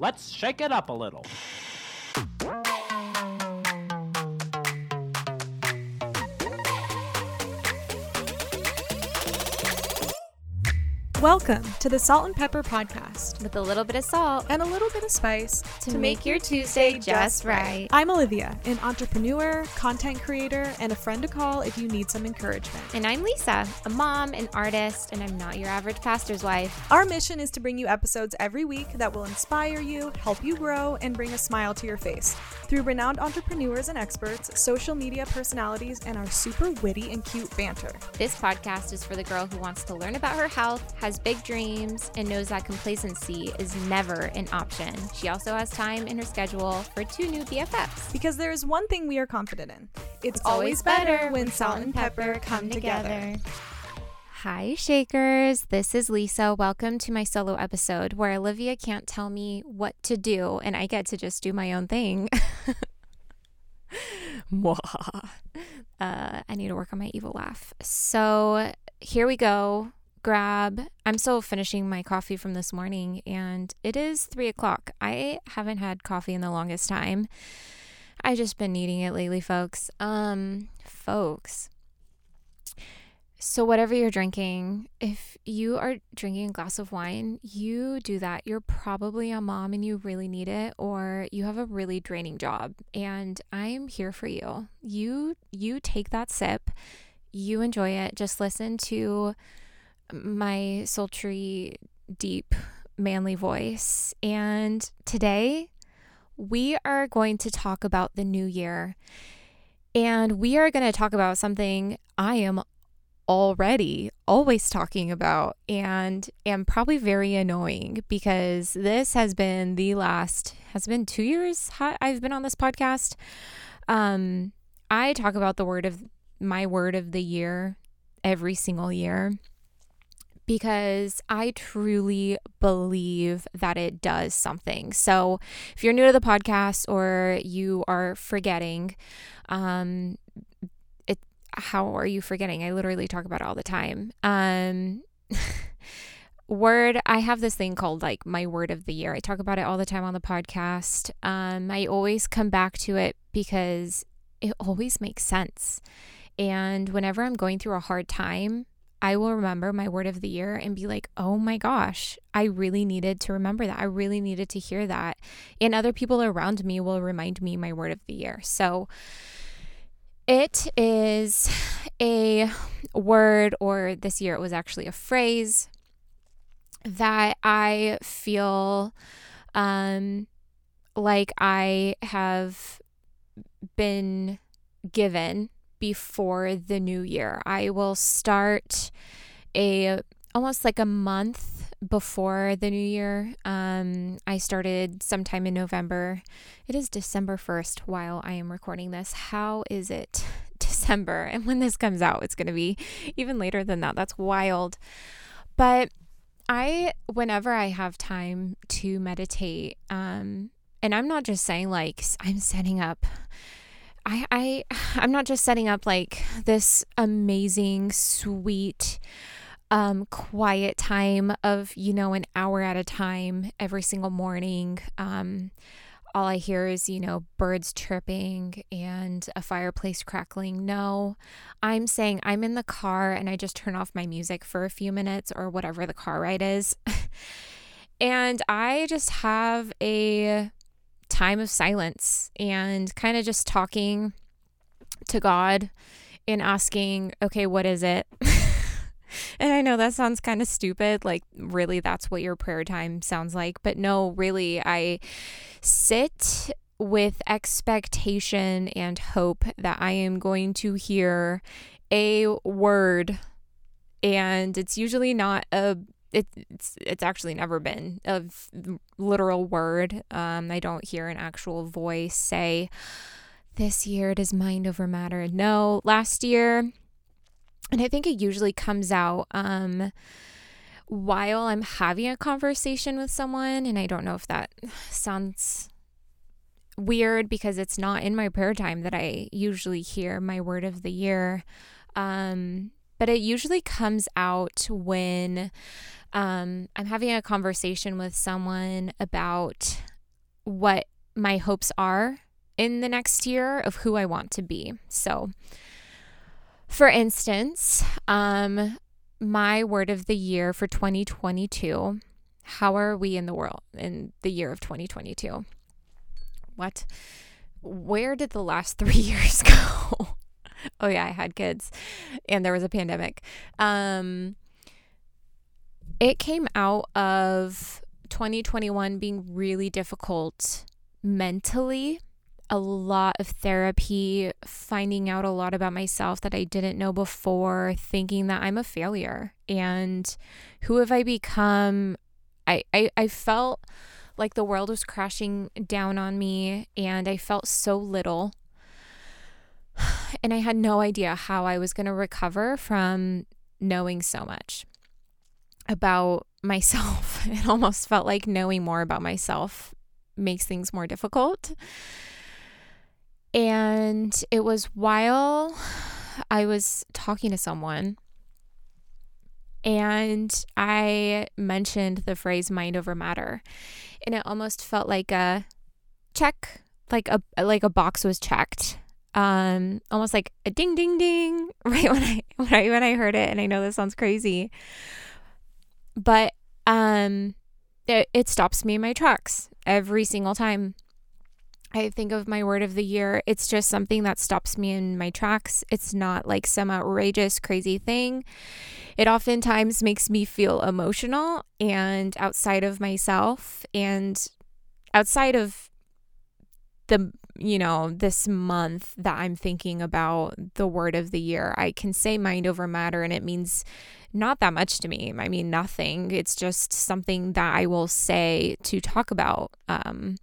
Let's shake it up a little. Welcome to the Salt and Pepper Podcast with a little bit of salt and a little bit of spice to, to make, your Tuesday just right. I'm Olivia, an entrepreneur, content creator, and a friend to call if you need some encouragement. And I'm Lisa, a mom, an artist, and I'm not your average pastor's wife. Our mission is to bring you episodes every week that will inspire you, help you grow, and bring a smile to your face through renowned entrepreneurs and experts, social media personalities, and our super witty and cute banter. This podcast is for the girl who wants to learn about her health, has big dreams, and knows that complacency is never an option. She also has time in her schedule for two new BFFs. Because there is one thing we are confident in it's, it's always better when salt and pepper come together. Hi, Shakers. This is Lisa. Welcome to my solo episode where Olivia can't tell me what to do and I get to just do my own thing. uh, I need to work on my evil laugh. So here we go. Grab. I'm still finishing my coffee from this morning and it is three o'clock. I haven't had coffee in the longest time. I just been needing it lately, folks. Um, folks so, whatever you're drinking, if you are drinking a glass of wine, you do that. You're probably a mom and you really need it, or you have a really draining job. And I'm here for you. You you take that sip, you enjoy it. Just listen to my sultry, deep, manly voice. And today, we are going to talk about the new year. And we are going to talk about something I am already always talking about and am probably very annoying because this has been the last has been 2 years I've been on this podcast. Um I talk about the word of my word of the year every single year because I truly believe that it does something. So, if you're new to the podcast or you are forgetting, um, how are you forgetting? I literally talk about it all the time. Um, word, I have this thing called like my word of the year. I talk about it all the time on the podcast. Um, I always come back to it because it always makes sense. And whenever I'm going through a hard time, I will remember my word of the year and be like, oh my gosh, I really needed to remember that. I really needed to hear that. And other people around me will remind me my word of the year. So, it is a word, or this year it was actually a phrase that I feel um, like I have been given before the new year. I will start a almost like a month before the new year. Um, I started sometime in November. It is December 1st while I am recording this. How is it December? And when this comes out, it's going to be even later than that. That's wild. But I, whenever I have time to meditate, um, and I'm not just saying like I'm setting up I, I I'm not just setting up like this amazing, sweet, um, quiet time of, you know, an hour at a time every single morning. Um, all I hear is, you know, birds chirping and a fireplace crackling. No, I'm saying I'm in the car and I just turn off my music for a few minutes or whatever the car ride is. and I just have a time of silence and kind of just talking to God and asking, okay, what is it? and I know that sounds kind of stupid. Like, really, that's what your prayer time sounds like. But no, really, I sit with expectation and hope that I am going to hear a word. And it's usually not a it, it's it's actually never been a literal word. Um, I don't hear an actual voice say, "This year it is mind over matter." No, last year and I think it usually comes out um, while I'm having a conversation with someone. And I don't know if that sounds weird because it's not in my prayer time that I usually hear my word of the year. Um, but it usually comes out when um, I'm having a conversation with someone about what my hopes are in the next year of who I want to be. So, for instance, um, my word of the year for 2022 how are we in the world in the year of 2022? What? Where did the last three years go? oh, yeah, I had kids and there was a pandemic. Um, it came out of 2021 being really difficult mentally a lot of therapy, finding out a lot about myself that I didn't know before, thinking that I'm a failure. And who have I become? I, I, I felt like the world was crashing down on me and I felt so little. And I had no idea how I was going to recover from knowing so much about myself. It almost felt like knowing more about myself makes things more difficult. And it was while I was talking to someone and I mentioned the phrase mind over matter. And it almost felt like a check, like a like a box was checked. Um almost like a ding ding ding right when I when I when I heard it and I know this sounds crazy. But um it, it stops me in my tracks every single time I think of my word of the year, it's just something that stops me in my tracks. It's not like some outrageous, crazy thing. It oftentimes makes me feel emotional and outside of myself and outside of the, you know, this month that I'm thinking about the word of the year. I can say mind over matter and it means not that much to me. I mean, nothing. It's just something that I will say to talk about. Um,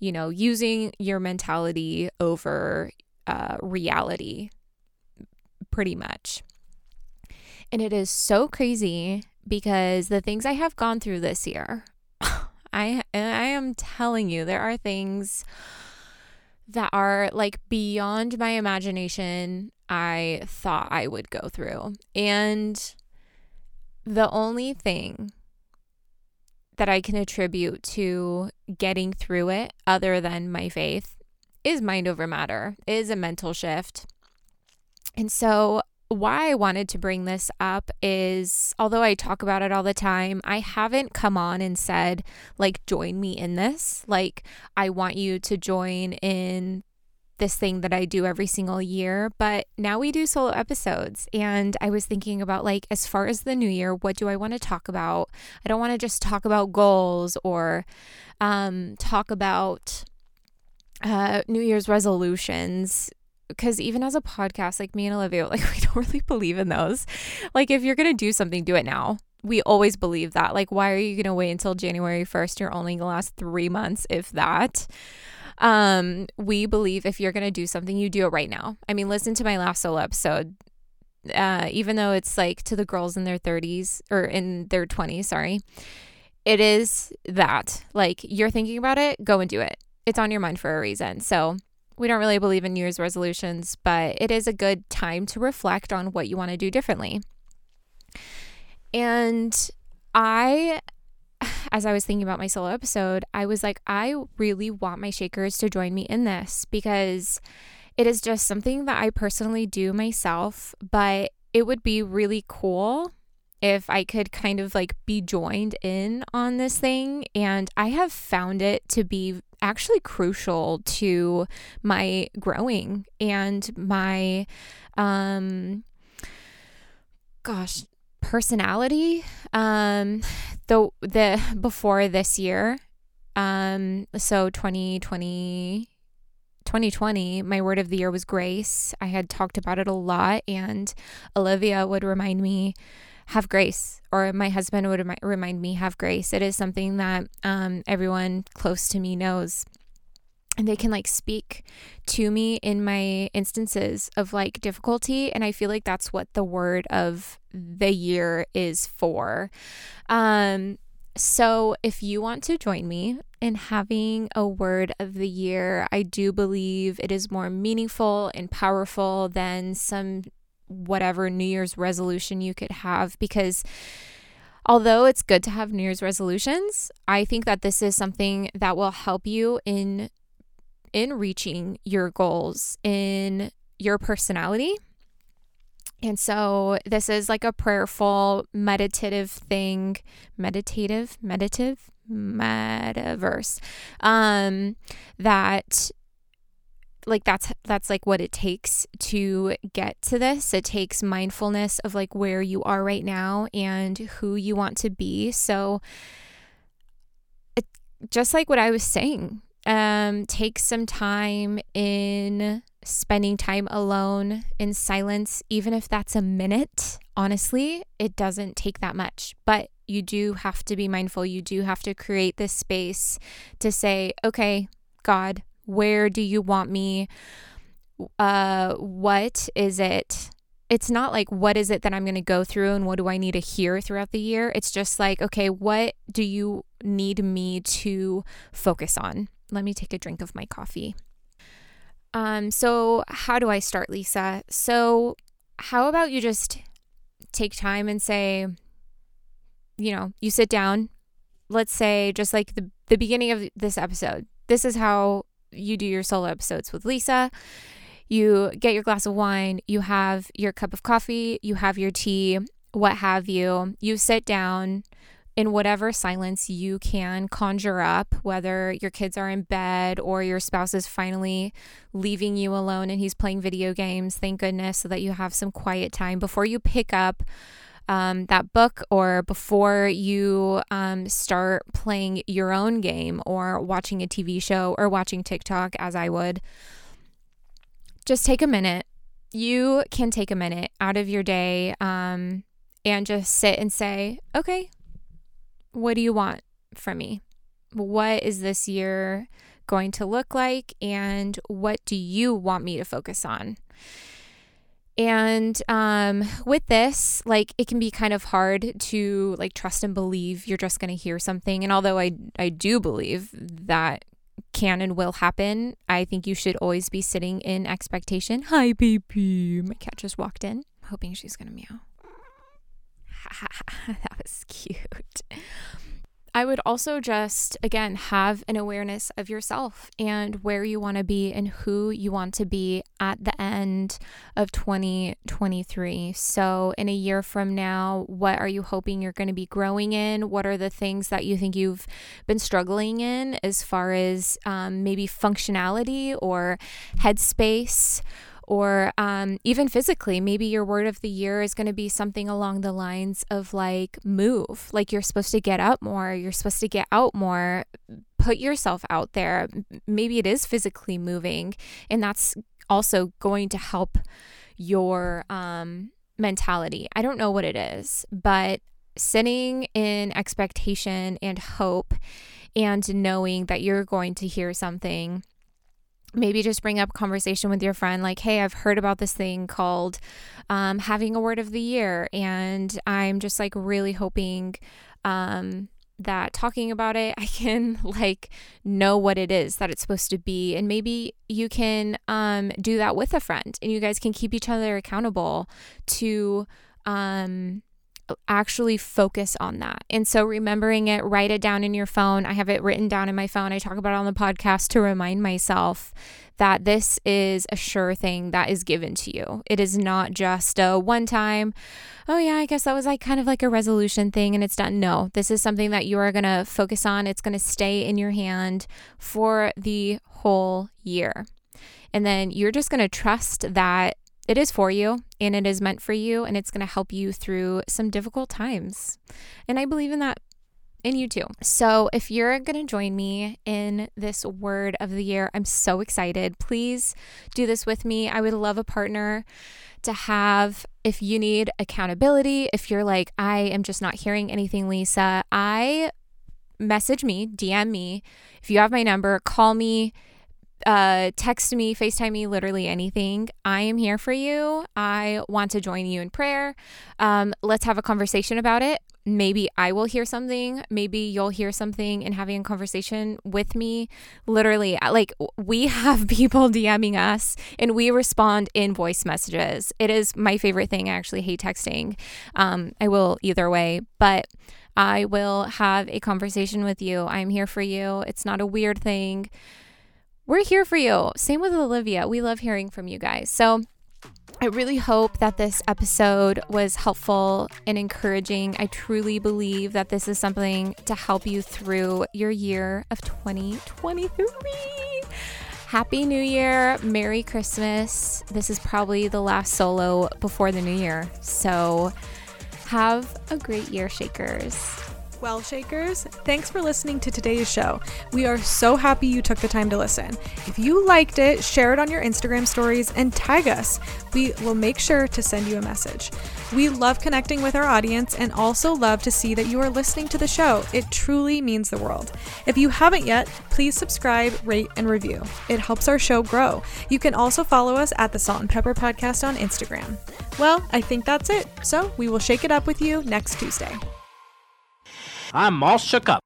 you know, using your mentality over uh, reality, pretty much. And it is so crazy because the things I have gone through this year, I I am telling you, there are things that are like beyond my imagination I thought I would go through. And the only thing that I can attribute to getting through it, other than my faith, is mind over matter, is a mental shift. And so, why I wanted to bring this up is although I talk about it all the time, I haven't come on and said, like, join me in this. Like, I want you to join in this thing that I do every single year, but now we do solo episodes. And I was thinking about, like, as far as the new year, what do I want to talk about? I don't want to just talk about goals or um, talk about uh, New Year's resolutions. Because even as a podcast, like me and Olivia, like, we don't really believe in those. Like, if you're to do something, do it now. We always believe that. Like, why are you to wait until January 1st? You're only to last three months, if that. Um, we believe if you're to do something, you do it right now. I mean, listen to my last solo episode. Uh, even though it's like to the girls in their 30s or in their 20s, sorry, it is that. Like, you're thinking about it, go and do it. It's on your mind for a reason. So, we don't really believe in New Year's resolutions, but it is a good time to reflect on what you want to do differently. And I as I was thinking about my solo episode, I was like, I really want my shakers to join me in this because it is just something that I personally do myself, but it would be really cool if I could kind of like be joined in on this thing. And I have found it to be actually crucial to my growing and my, um, gosh, personality. Um the the before this year um so 2020 2020 my word of the year was grace. I had talked about it a lot and olivia would remind me have grace or my husband would remind me have grace. It is something that um, everyone close to me knows. And they can like speak to me in my instances of like difficulty and i feel like that's what the word of the year is for. Um so if you want to join me in having a word of the year i do believe it is more meaningful and powerful than some whatever new year's resolution you could have because although it's good to have New Year's resolutions, I think that this is something that will help you in in reaching your goals in your personality. And so this is like a prayerful, meditative thing, meditative, meditative, metaverse. Um that like that's that's like what it takes to get to this. It takes mindfulness of like where you are right now and who you want to be. So it, just like what i was saying um take some time in spending time alone in silence even if that's a minute honestly it doesn't take that much. But you do have to be mindful. You do have to create this space to say okay god where do you want me? Uh, what is it? It's not like what is it that I'm going to go through and what do I need to hear throughout the year? It's just like, okay, what do you need me to focus on? Let me take a drink of my coffee. Um, so how do I start, Lisa? So how about you just take time and say, you know, you sit down, let's say just like the the beginning of this episode. This is how you do your solo episodes with Lisa. You get your glass of wine, you have your cup of coffee, you have your tea, what have you. You sit down in whatever silence you can conjure up, whether your kids are in bed or your spouse is finally leaving you alone and he's playing video games. Thank goodness, so that you have some quiet time before you pick up um, that book or before you um, start playing your own game or watching a TV show or watching TikTok, as I would, just take a minute. You can take a minute out of your day um, and just sit and say, okay, what do you want from me? What is this year going to look like? And what do you want me to focus on? And um, with this, like it can be kind of hard to like trust and believe you're just going to hear something. And although I I do believe that can and will happen, I think you should always be sitting in expectation. Hi, baby. My cat just walked in, hoping she's going to meow. that was cute. I would also just, again, have an awareness of yourself and where you want to be and who you want to be at the end of 2023. So, in a year from now, what are you hoping you're going to be growing in? What are the things that you think you've been struggling in as far as um, maybe functionality or headspace? Or um, even physically, maybe your word of the year is going to be something along the lines of like move, like you're supposed to get up more, you're supposed to get out more, put yourself out there. Maybe it is physically moving, and that's also going to help your um, mentality. I don't know what it is, but sitting in expectation and hope and knowing that you're going to hear something maybe just bring up conversation with your friend like hey i've heard about this thing called um, having a word of the year and i'm just like really hoping um, that talking about it i can like know what it is that it's supposed to be and maybe you can um, do that with a friend and you guys can keep each other accountable to um, actually focus on that. And so remembering it, write it down in your phone. I have it written down in my phone. I talk about it on the podcast to remind myself that this is a sure thing that is given to you. It is not just a one time, oh yeah, I guess that was like kind of like a resolution thing and it's done. No, this is something that you are going to focus on. It's going to stay in your hand for the whole year. And then you're just going to trust that it is for you and it is meant for you and it's going to help you through some difficult times. And I believe in that in you too. So, if you're going to join me in this word of the year, I'm so excited. Please do this with me. I would love a partner to have if you need accountability, if you're like, I am just not hearing anything, Lisa, I message me, DM me. If you have my number, call me uh, text me, FaceTime me, literally anything. I am here for you. I want to join you in prayer. Um, let's have a conversation about it. maybe I will hear something, maybe you'll hear something and having a conversation with me. Literally, like we have people DMing us and we respond in voice messages. It is my favorite thing. I actually hate texting. Um, I will either way, but I will have a conversation with you. I'm here for you. It's not a weird thing. We're here for you. Same with Olivia. We love hearing from you guys. So, I really hope that this episode was helpful and encouraging. I truly believe that this is something to help you through your year of 2023. Happy New Year. Merry Christmas. This is probably the last solo before the new year. So have a great year, Shakers. Well, Shakers, thanks for listening to today's show. We are so happy you took the time to listen. If you liked it, share it on your Instagram stories and tag us. We will make sure to send you a message. We love connecting with our audience and also love to see that you are listening to the show. It truly means the world. If you haven't yet, please subscribe, rate, and review. It helps our show grow. You can also follow us at the Salt and Pepper Podcast on Instagram. Well, I think that's it. So we will shake it up with you next Tuesday. I'm all shook up.